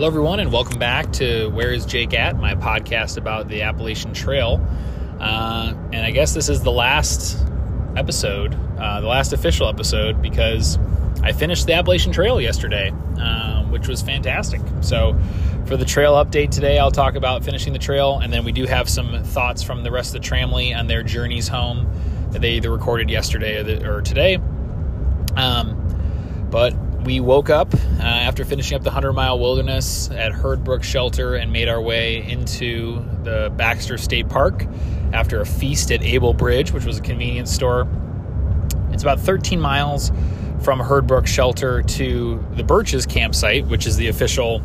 Hello, everyone, and welcome back to Where is Jake At, my podcast about the Appalachian Trail. Uh, and I guess this is the last episode, uh, the last official episode, because I finished the Appalachian Trail yesterday, uh, which was fantastic. So, for the trail update today, I'll talk about finishing the trail, and then we do have some thoughts from the rest of the Tramily on their journeys home that they either recorded yesterday or, the, or today. Um, but we woke up uh, after finishing up the 100 mile wilderness at Hurd Brook Shelter and made our way into the Baxter State Park after a feast at Abol Bridge, which was a convenience store. It's about 13 miles from Hurd Brook Shelter to the Birches campsite, which is the official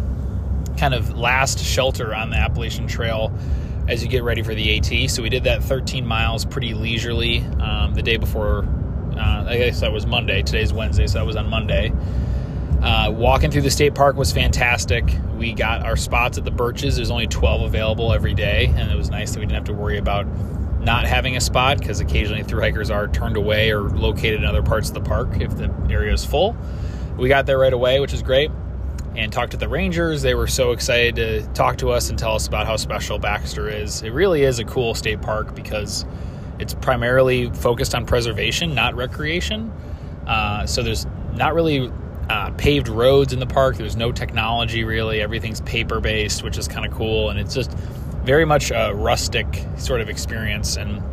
kind of last shelter on the Appalachian Trail as you get ready for the AT. So we did that 13 miles pretty leisurely um, the day before. Uh, I guess that was Monday. Today's Wednesday, so that was on Monday. Uh, walking through the state park was fantastic. We got our spots at the Birches. There's only 12 available every day, and it was nice that we didn't have to worry about not having a spot because occasionally through hikers are turned away or located in other parts of the park if the area is full. We got there right away, which is great, and talked to the rangers. They were so excited to talk to us and tell us about how special Baxter is. It really is a cool state park because it's primarily focused on preservation, not recreation. Uh, so there's not really uh, paved roads in the park. There's no technology really. Everything's paper based, which is kind of cool. And it's just very much a rustic sort of experience. And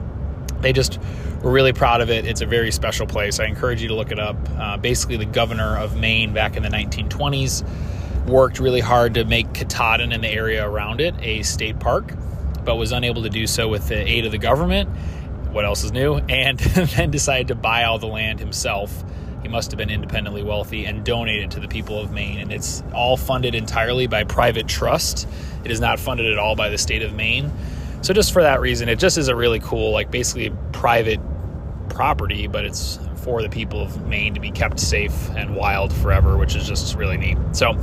they just were really proud of it. It's a very special place. I encourage you to look it up. Uh, basically, the governor of Maine back in the 1920s worked really hard to make Katahdin and the area around it a state park, but was unable to do so with the aid of the government. What else is new? And then decided to buy all the land himself he must have been independently wealthy and donated to the people of Maine. And it's all funded entirely by private trust. It is not funded at all by the state of Maine. So just for that reason, it just is a really cool, like basically private property, but it's for the people of Maine to be kept safe and wild forever, which is just really neat. So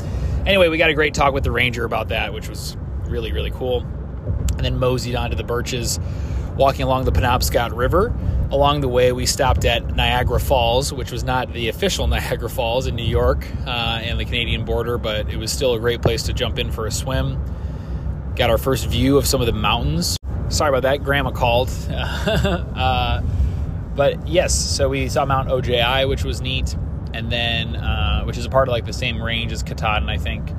anyway, we got a great talk with the ranger about that, which was really, really cool. And then moseyed onto the birches, walking along the Penobscot River Along the way, we stopped at Niagara Falls, which was not the official Niagara Falls in New York uh, and the Canadian border, but it was still a great place to jump in for a swim. Got our first view of some of the mountains. Sorry about that, Grandma called. uh, but yes, so we saw Mount OJI, which was neat, and then uh, which is a part of like the same range as Katahdin, I think.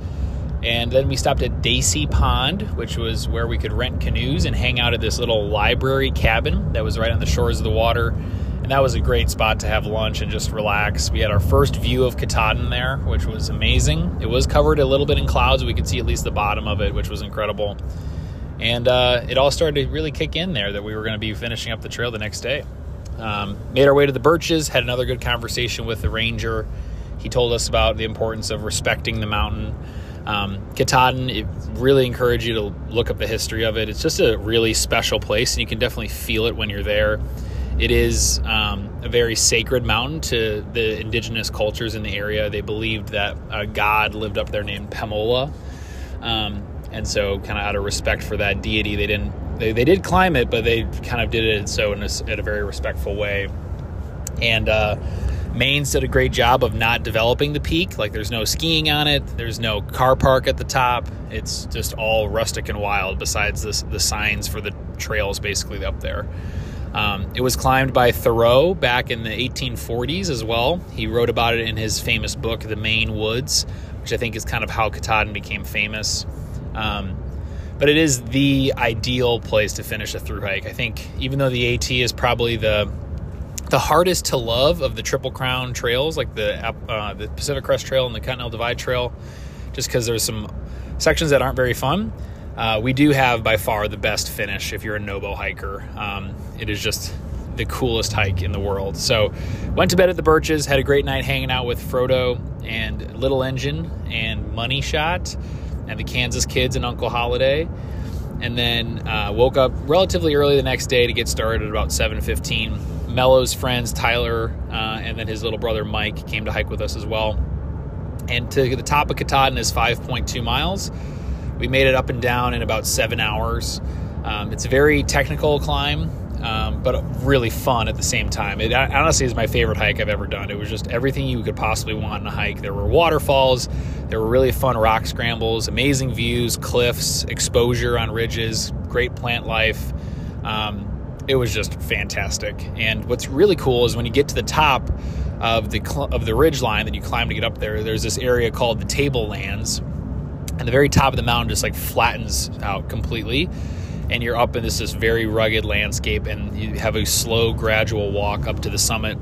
And then we stopped at Daicey Pond, which was where we could rent canoes and hang out at this little library cabin that was right on the shores of the water. And that was a great spot to have lunch and just relax. We had our first view of Katahdin there, which was amazing. It was covered a little bit in clouds. We could see at least the bottom of it, which was incredible. And uh, it all started to really kick in there that we were going to be finishing up the trail the next day. Um, made our way to the Birches, had another good conversation with the ranger. He told us about the importance of respecting the mountain um, Katahdin, it really encourage you to look up the history of it. It's just a really special place, and you can definitely feel it when you're there. It is um, a very sacred mountain to the indigenous cultures in the area. They believed that a god lived up there named Pamola, um, and so kind of out of respect for that deity, they didn't. They, they did climb it, but they kind of did it so in a, in a very respectful way. And uh, Maine's did a great job of not developing the peak. Like there's no skiing on it, there's no car park at the top. It's just all rustic and wild. Besides this, the signs for the trails basically up there. Um, it was climbed by Thoreau back in the 1840s as well. He wrote about it in his famous book, The Maine Woods, which I think is kind of how Katahdin became famous. Um, but it is the ideal place to finish a through hike. I think even though the AT is probably the the hardest to love of the Triple Crown trails, like the uh, the Pacific Crest Trail and the Continental Divide Trail, just because there's some sections that aren't very fun. Uh, we do have by far the best finish if you're a Nobo hiker. Um, it is just the coolest hike in the world. So, went to bed at the Birches, had a great night hanging out with Frodo and Little Engine and Money Shot and the Kansas Kids and Uncle Holiday. And then uh, woke up relatively early the next day to get started at about 7:15 Mello's friends, Tyler, uh, and then his little brother Mike, came to hike with us as well. And to the top of Katahdin is 5.2 miles. We made it up and down in about seven hours. Um, it's a very technical climb. um, but really fun at the same time. It honestly is my favorite hike I've ever done. It was just everything you could possibly want in a hike. There were waterfalls, there were really fun rock scrambles, amazing views, cliffs, exposure on ridges, great plant life. Um, it was just fantastic. And what's really cool is when you get to the top of the of the ridge line that you climb to get up there, there's this area called the Tablelands, and the very top of the mountain just like flattens out completely. And you're up in this, this very rugged landscape and you have a slow gradual walk up to the summit.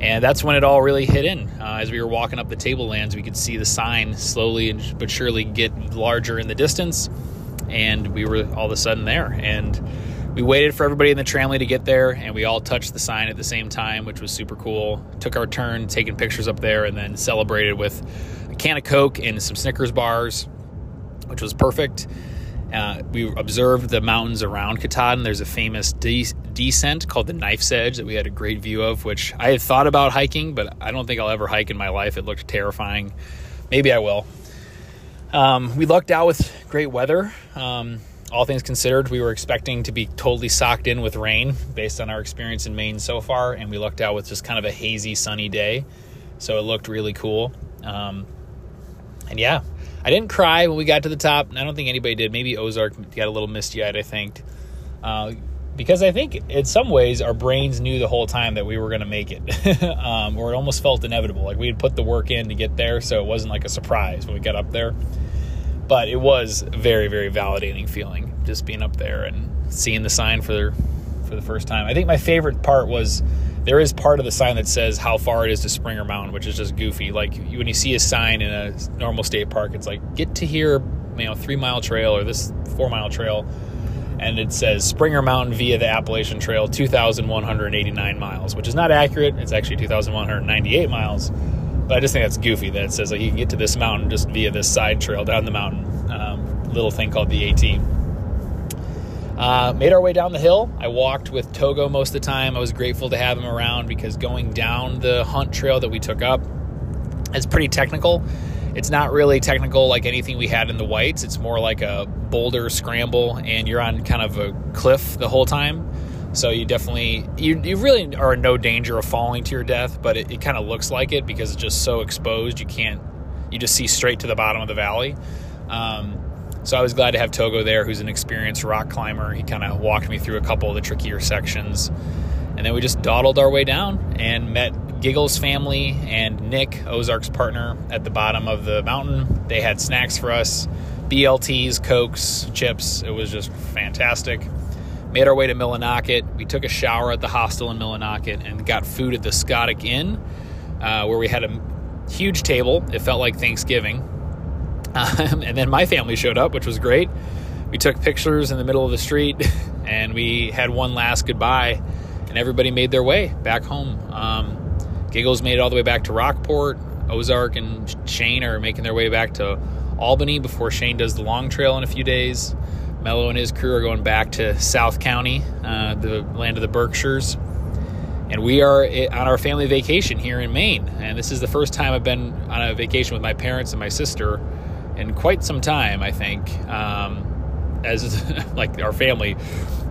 And that's when it all really hit in. Uh, as we were walking up the tablelands we could see the sign slowly but surely get larger in the distance. And we were all of a sudden there. And we waited for everybody in the tramway to get there and we all touched the sign at the same time which was super cool took our turn taking pictures up there and then celebrated with a can of coke and some snickers bars which was perfect uh, we observed the mountains around Katahdin. There's a famous de- descent called the Knife's Edge that we had a great view of, which I had thought about hiking, but I don't think I'll ever hike in my life. It looked terrifying. Maybe I will. Um, we lucked out with great weather. Um, all things considered, we were expecting to be totally socked in with rain based on our experience in Maine so far, and we lucked out with just kind of a hazy, sunny day. So it looked really cool. Um, and yeah, I didn't cry when we got to the top. I don't think anybody did. Maybe Ozark got a little misty eyed, I think. Uh, because I think in some ways our brains knew the whole time that we were going to make it, um, or it almost felt inevitable. Like we had put the work in to get there, so it wasn't like a surprise when we got up there. But it was very, very validating feeling just being up there and seeing the sign for for the first time. I think my favorite part was there is part of the sign that says how far it is to Springer Mountain, which is just goofy. Like when you see a sign in a normal state park, it's like get to here, you know, three mile trail or this four mile trail, and it says Springer Mountain via the Appalachian Trail, 2,189 miles, which is not accurate. It's actually 2,198 miles. But I just think that's goofy that it says like you can get to this mountain just via this side trail down the mountain. Um, little thing called the AT. Uh, made our way down the hill. I walked with Togo most of the time. I was grateful to have him around because going down the hunt trail that we took up is pretty technical. It's not really technical like anything we had in the whites. It's more like a boulder scramble, and you're on kind of a cliff the whole time. So you definitely you, you really are in no danger of falling to your death, but it, it kind of looks like it because it's just so exposed. You can't you just see straight to the bottom of the valley. Um, so I was glad to have Togo there, who's an experienced rock climber. He kind of walked me through a couple of the trickier sections. And then we just dawdled our way down and met Giggles' family and Nick, Ozark's partner, at the bottom of the mountain. They had snacks for us BLTs, Cokes, chips. It was just fantastic. Made our way to Millinocket. We took a shower at the hostel in Millinocket and got food at the Scootic Inn, uh, where we had a huge table. It felt like Thanksgiving um, and then my family showed up, which was great. We took pictures in the middle of the street and we had one last goodbye, and everybody made their way back home. Um, Giggles made it all the way back to Rockport. Ozark and Shane are making their way back to Albany before Shane does the long trail in a few days. Mello and his crew are going back to South County, uh, the land of the Berkshires. And we are on our family vacation here in Maine. And this is the first time I've been on a vacation with my parents and my sister in quite some time, I think, um, as like our family.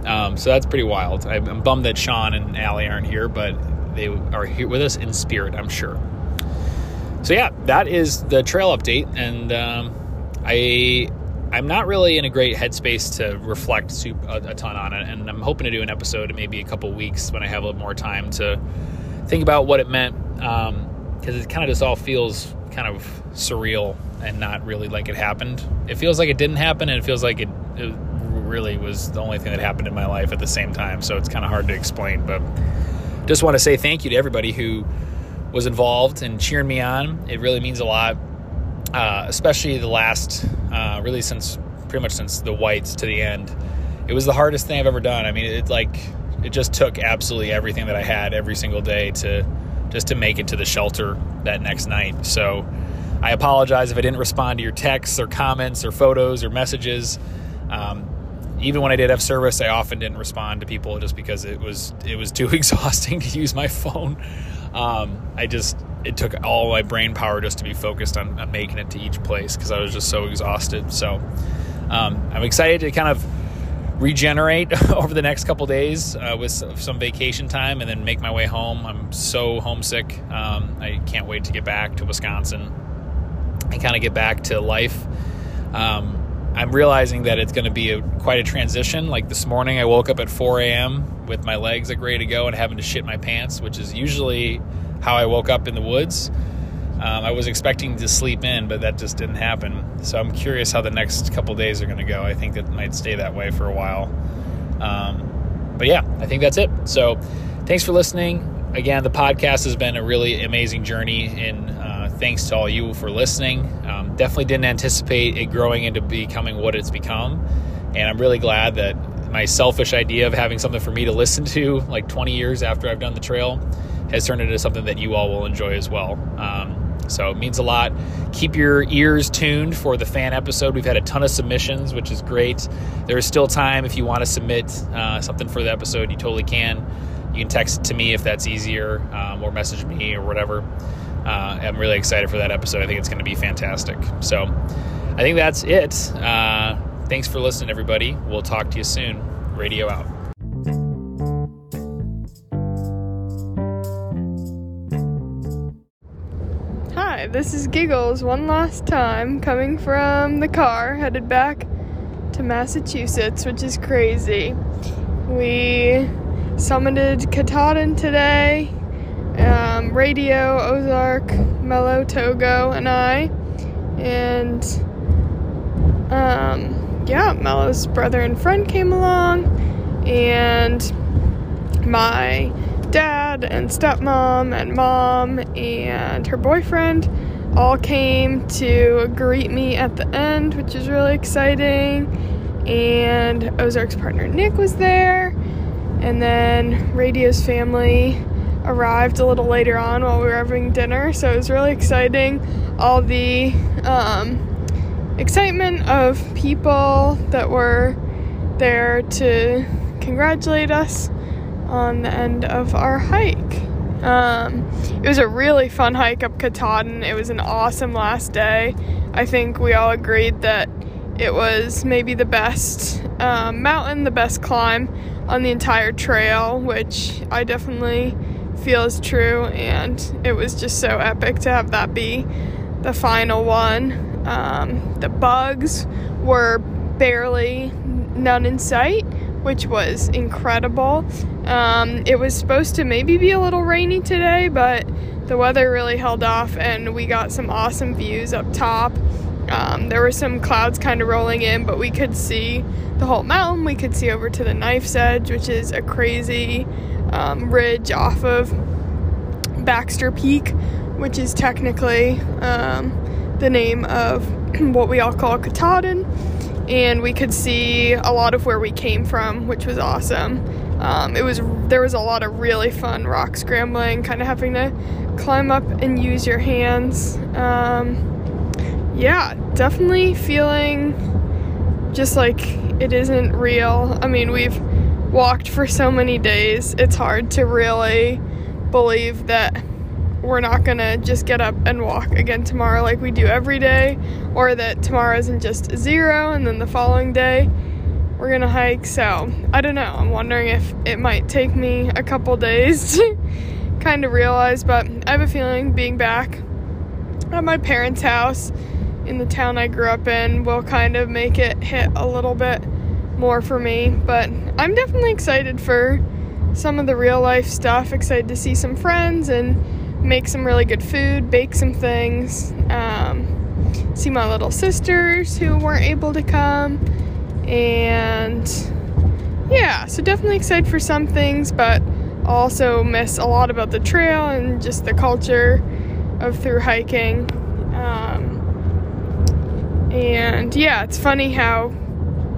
Um, so that's pretty wild. I'm bummed that Sean and Allie aren't here, but they are here with us in spirit, I'm sure. So yeah, that is the trail update, and um, I I'm not really in a great headspace to reflect a, ton on it, and I'm hoping to do an episode in maybe a couple weeks when I have a little more time to think about what it meant, because um, it kind of just all feels kind of surreal and not really like it happened. It feels like it didn't happen, and it feels like it, it really was the only thing that happened in my life at the same time. So it's kind of hard to explain. But just want to say thank you to everybody who was involved and cheering me on. It really means a lot, uh, especially the last, uh, really since pretty much since the whites to the end. It was the hardest thing I've ever done. I mean, it like it just took absolutely everything that I had every single day to just to make it to the shelter that next night. So I apologize if I didn't respond to your texts or comments or photos or messages. Um, even when I did have service, I often didn't respond to people just because it was it was too exhausting to use my phone. Um, I just it took all my brain power just to be focused on, on making it to each place because I was just so exhausted. So um, I'm excited to kind of regenerate over the next couple days uh, with some vacation time and then make my way home. I'm so homesick. Um, I can't wait to get back to Wisconsin and kind of get back to life. Um, I'm realizing that it's going to be a, quite a transition. Like this morning, I woke up at 4 a.m. with my legs like ready to go and having to shit my pants, which is usually how I woke up in the woods. Um, I was expecting to sleep in, but that just didn't happen. So I'm curious how the next couple days are going to go. I think it might stay that way for a while. Um, but yeah, I think that's it. So thanks for listening. Again, the podcast has been a really amazing journey, and uh, thanks to all you for listening. Um, definitely didn't anticipate it growing into becoming what it's become, and I'm really glad that my selfish idea of having something for me to listen to like 20 years after I've done the trail has turned into something that you all will enjoy as well. Um, so it means a lot. Keep your ears tuned for the fan episode. We've had a ton of submissions, which is great. There is still time if you want to submit uh, something for the episode, you totally can. You can text it to me if that's easier, um, or message me or whatever. Uh, I'm really excited for that episode. I think it's going to be fantastic. So I think that's it. Uh, thanks for listening, everybody. We'll talk to you soon. Radio out. Hi, this is Giggles one last time coming from the car headed back to Massachusetts, which is crazy. We summited Katahdin today, um, Radio, Ozark, Mellow, Togo, and I. And um, yeah, Mello's brother and friend came along, and my dad and stepmom and mom and her boyfriend all came to greet me at the end, which is really exciting. And Ozark's partner Nick was there. And then Radio's family arrived a little later on while we were having dinner, so it was really exciting. All the um, excitement of people that were there to congratulate us on the end of our hike. Um, it was a really fun hike up Katahdin. It was an awesome last day. I think we all agreed that it was maybe the best um, mountain, the best climb on the entire trail, which I definitely feel is true. And it was just so epic to have that be the final one. Um, the bugs were barely none in sight which was incredible. Um, it was supposed to maybe be a little rainy today, but the weather really held off and we got some awesome views up top. Um, there were some clouds kind of rolling in, but we could see the whole mountain. We could see over to the knife's edge, which is a crazy um, ridge off of Baxter Peak, which is technically um, the name of what we all call Katahdin and we could see a lot of where we came from, which was awesome. Um, it was there was a lot of really fun rock scrambling, kind of having to climb up and use your hands. Um, yeah, definitely feeling just like it isn't real. I mean, we've walked for so many days. It's hard to really believe that we're not gonna just get up and walk again tomorrow like we do every day, or that tomorrow isn't just zero and then the following day we're gonna hike. So I don't know. I'm wondering if it might take me a couple days to kind of realize, but I have a feeling being back at my parents' house in the town I grew up in will kind of make it hit a little bit more for me. But I'm definitely excited for some of the real life stuff, excited to see some friends and make some really good food, bake some things, um, see my little sisters who weren't able to come, and yeah, so definitely excited for some things, but also miss a lot about the trail and just the culture of through hiking. Um, and yeah, it's funny how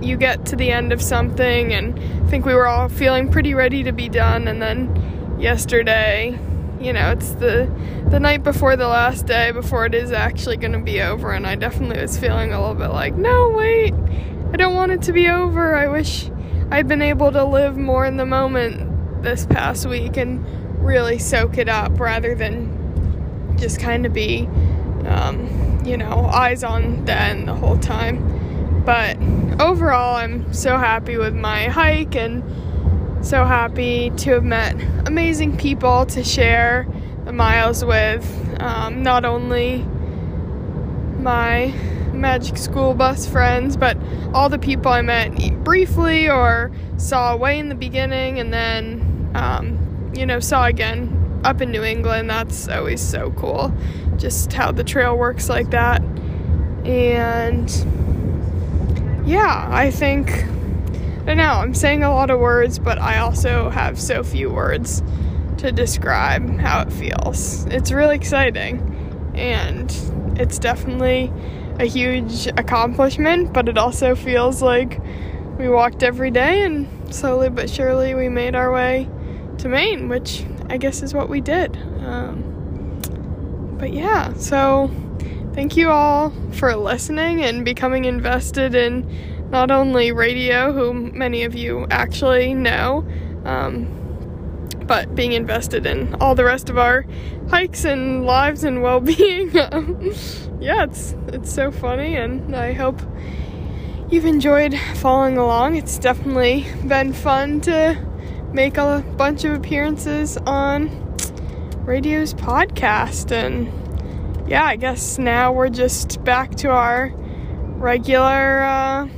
you get to the end of something and I think we were all feeling pretty ready to be done, and then yesterday you know, it's the the night before the last day before it is actually going to be over and I definitely was feeling a little bit like, "No, wait. I don't want it to be over. I wish I'd been able to live more in the moment this past week and really soak it up rather than just kind of be um, you know, eyes on the end the whole time. But overall, I'm so happy with my hike and so happy to have met amazing people to share the miles with. Um, not only my Magic School bus friends, but all the people I met briefly or saw way in the beginning and then, um, you know, saw again up in New England. That's always so cool. Just how the trail works like that. And yeah, I think, I know, I'm saying a lot of words, but I also have so few words to describe how it feels. It's really exciting and it's definitely a huge accomplishment, but it also feels like we walked every day and slowly but surely we made our way to Maine, which I guess is what we did. Um, but yeah, so thank you all for listening and becoming invested in not only radio, who many of you actually know, um, but being invested in all the rest of our hikes and lives and well-being. yeah, it's it's so funny, and I hope you've enjoyed following along. It's definitely been fun to make a bunch of appearances on radio's podcast, and yeah, I guess now we're just back to our regular uh,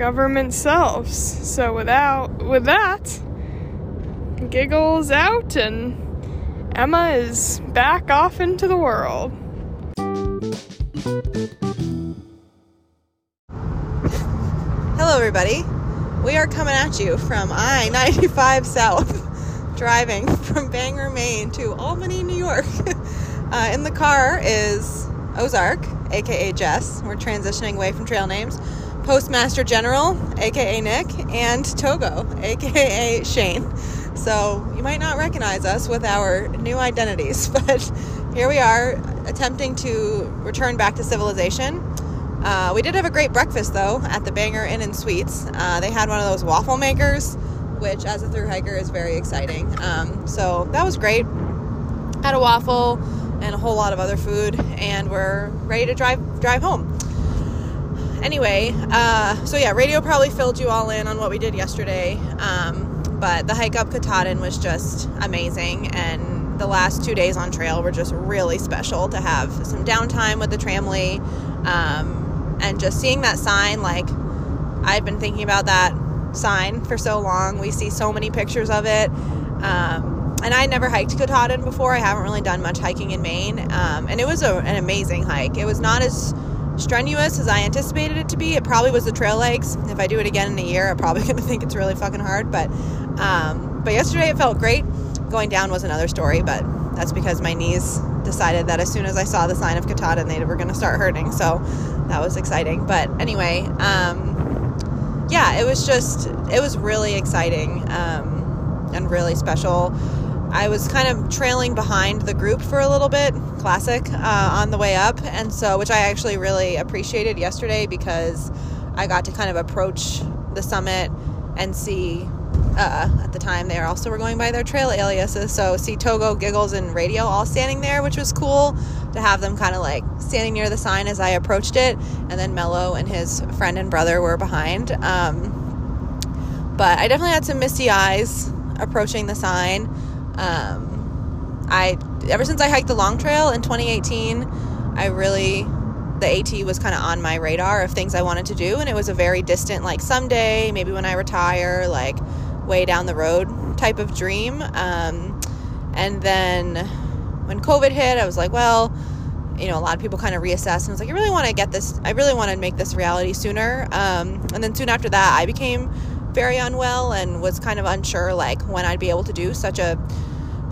government selves. So without with that giggles out, and Emma is back off into the world. Hello, everybody. We are coming at you from I 95 South, driving from Bangor, Maine to Albany, New York. uh, in the car is Ozark, aka Jess. We're transitioning away from trail names. Postmaster General, aka Nick, and Togo, aka Shane. So you might not recognize us with our new identities, but here we are attempting to return back to civilization. Uh, we did have a great breakfast though at the Bangor Inn and Suites. Uh, they had one of those waffle makers, which as a through hiker is very exciting. Um, so that was great. Had a waffle and a whole lot of other food, and we're ready to drive drive home. Anyway, uh, so yeah, radio probably filled you all in on what we did yesterday. Um, but the hike up Katahdin was just amazing. And the last two days on trail were just really special to have some downtime with the tramily. Um, and just seeing that sign, like, I've been thinking about that sign for so long. We see so many pictures of it. Um, and I never hiked Katahdin before. I haven't really done much hiking in Maine. Um, and it was a, an amazing hike. It was not as strenuous as I anticipated it to be. It probably was the trail legs. If I do it again in a year, I'm probably going to think it's really fucking hard. But um, but yesterday it felt great. Going down was another story, but that's because my knees decided that as soon as I saw the sign of Katahdin, they were going to start hurting. So that was exciting. But anyway, um, yeah, it was just it was really exciting um, and really special. I was kind of trailing behind the group for a little bit, classic, uh, on the way up, and so which I actually really appreciated yesterday because I got to kind of approach the summit and see. Uh, at the time, they also were going by their trail aliases, so see Togo, Giggles, and Radio all standing there, which was cool to have them kind of like standing near the sign as I approached it, and then Mello and his friend and brother were behind. Um, but I definitely had some misty eyes approaching the sign. Um, I ever since I hiked the long trail in 2018, I really the AT was kind of on my radar of things I wanted to do, and it was a very distant, like someday, maybe when I retire, like way down the road type of dream. Um, and then when COVID hit, I was like, well, you know, a lot of people kind of reassess, and was like, I really want to get this, I really want to make this reality sooner. Um, and then soon after that, I became very unwell and was kind of unsure, like when I'd be able to do such a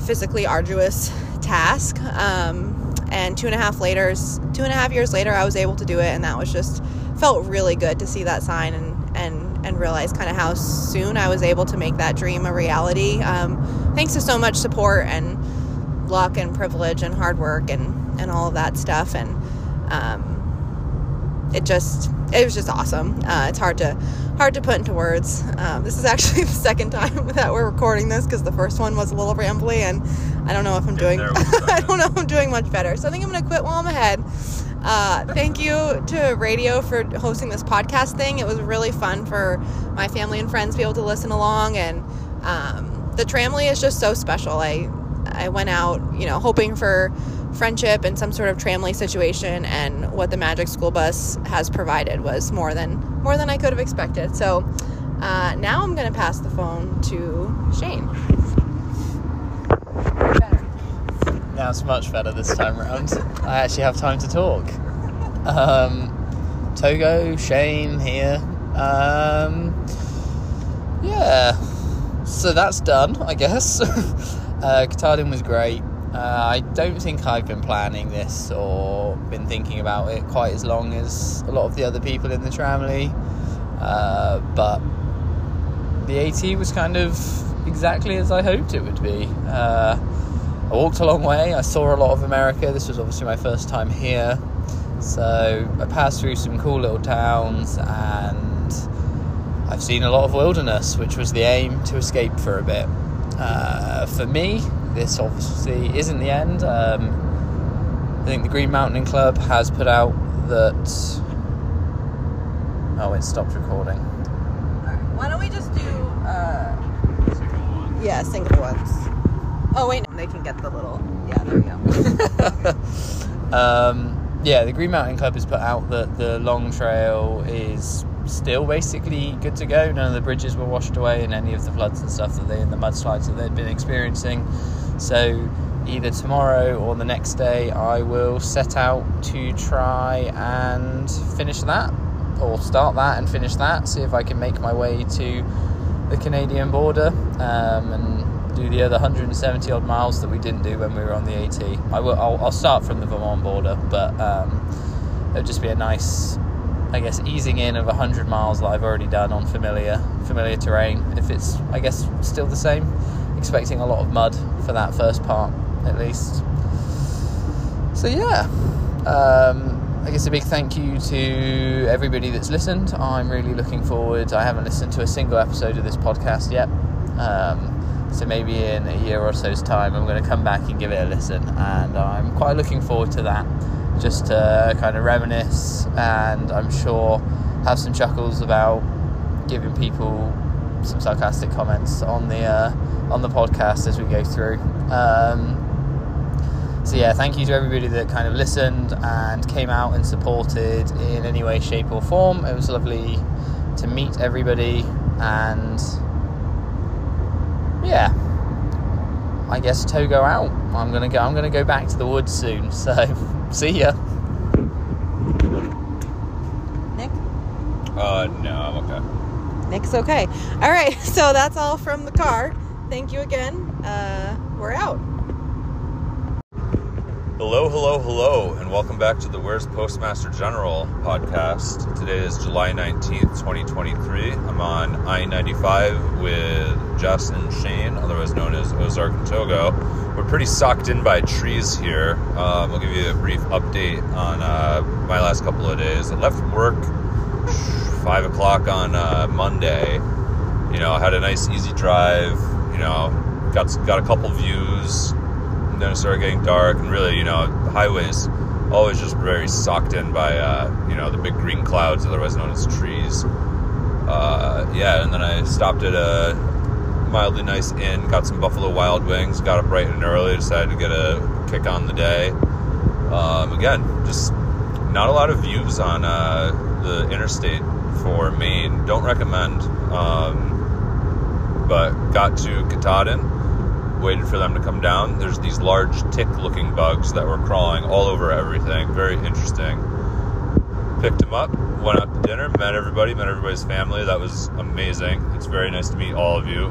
physically arduous task. Um, and two and a half later, two and a half years later, I was able to do it, and that was just felt really good to see that sign and and and realize kind of how soon I was able to make that dream a reality. Um, thanks to so much support and luck and privilege and hard work and and all of that stuff, and um, it just it was just awesome. Uh, it's hard to hard to put into words. Um, this is actually the second time that we're recording this because the first one was a little rambly, and I don't know if I'm doing I don't know if I'm doing much better. So I think I'm gonna quit while I'm ahead. Uh, thank you to Radio for hosting this podcast thing. It was really fun for my family and friends to be able to listen along. And um, the Tramily is just so special. I I went out, you know, hoping for friendship and some sort of tramily situation and what the magic school bus has provided was more than more than i could have expected so uh, now i'm going to pass the phone to shane Now it's much better this time around. I actually have time to talk. Um, Togo, Shane here. Um, yeah, so that's done, I guess. uh, Katahdin was great. Uh, I don't think I've been planning this or been thinking about it quite as long as a lot of the other people in the Tramily. Uh, but the AT was kind of exactly as I hoped it would be. Uh, I walked a long way. I saw a lot of America. This was obviously my first time here. So I passed through some cool little towns and I've seen a lot of wilderness, which was the aim to escape for a bit. Uh, for me, this obviously isn't the end. Um, I think the Green Mountain Club has put out that. Oh, it stopped recording. why don't we just do uh, yeah single ones oh wait no, they can get the little yeah there we go um, yeah, the Green Mountain Club has put out that the long trail is still basically good to go. None of the bridges were washed away in any of the floods and stuff that they and the mudslides that they'd been experiencing. So either tomorrow or the next day, I will set out to try and finish that, or start that and finish that. See if I can make my way to the Canadian border um, and do the other 170 odd miles that we didn't do when we were on the AT. I will. I'll, I'll start from the Vermont border, but um, it'll just be a nice, I guess, easing in of 100 miles that I've already done on familiar familiar terrain. If it's, I guess, still the same, expecting a lot of mud for that first part at least. So yeah. Um, I guess a big thank you to everybody that's listened. I'm really looking forward. I haven't listened to a single episode of this podcast yet. Um, so maybe in a year or so's time, I'm going to come back and give it a listen, and I'm quite looking forward to that. Just to kind of reminisce, and I'm sure have some chuckles about giving people some sarcastic comments on the uh, on the podcast as we go through. Um, so yeah, thank you to everybody that kind of listened and came out and supported in any way, shape, or form. It was lovely to meet everybody and yeah, I guess Togo out. I'm gonna go. I'm gonna go back to the woods soon. So, see ya. nick Uh, no, I'm okay. nick's okay all right so that's all from the car thank you again uh, we're out Hello, hello, hello, and welcome back to the Where's Postmaster General podcast. Today is July 19th, 2023. I'm on I 95 with Jess and Shane, otherwise known as Ozark and Togo. We're pretty socked in by trees here. Um, I'll give you a brief update on uh, my last couple of days. I left work 5 o'clock on uh, Monday. You know, had a nice, easy drive. You know, got, got a couple views then it started getting dark and really you know the highways always just very socked in by uh, you know the big green clouds otherwise known as trees. Uh, yeah and then i stopped at a mildly nice inn got some buffalo wild wings got up bright and early decided to get a kick on the day. Um, again just not a lot of views on uh, the interstate for maine. Don't recommend um, but got to katahdin waited for them to come down. There's these large tick looking bugs that were crawling all over everything. Very interesting. Picked them up, went out to dinner, met everybody, met everybody's family. That was amazing. It's very nice to meet all of you.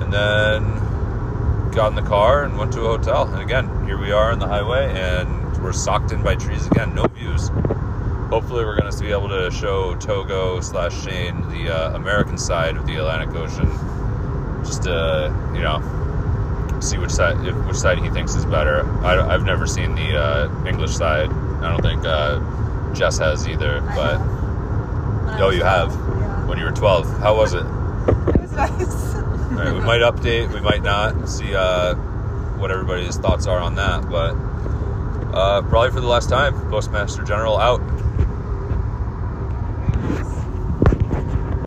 And then got in the car and went to a hotel. And again, here we are on the highway and we're socked in by trees again, no views. Hopefully, we're going to be able to show Togo slash Shane the uh, American side of the Atlantic Ocean just to you know see which side if, which side he thinks is better. I, have never seen the uh, English side. I don't think uh, Jess has either. But oh, you have yeah. when you were twelve. How was it? it was nice All right, we might update. We might not see uh, what everybody's thoughts are on that. But Uh, probably for the last time. Postmaster General out.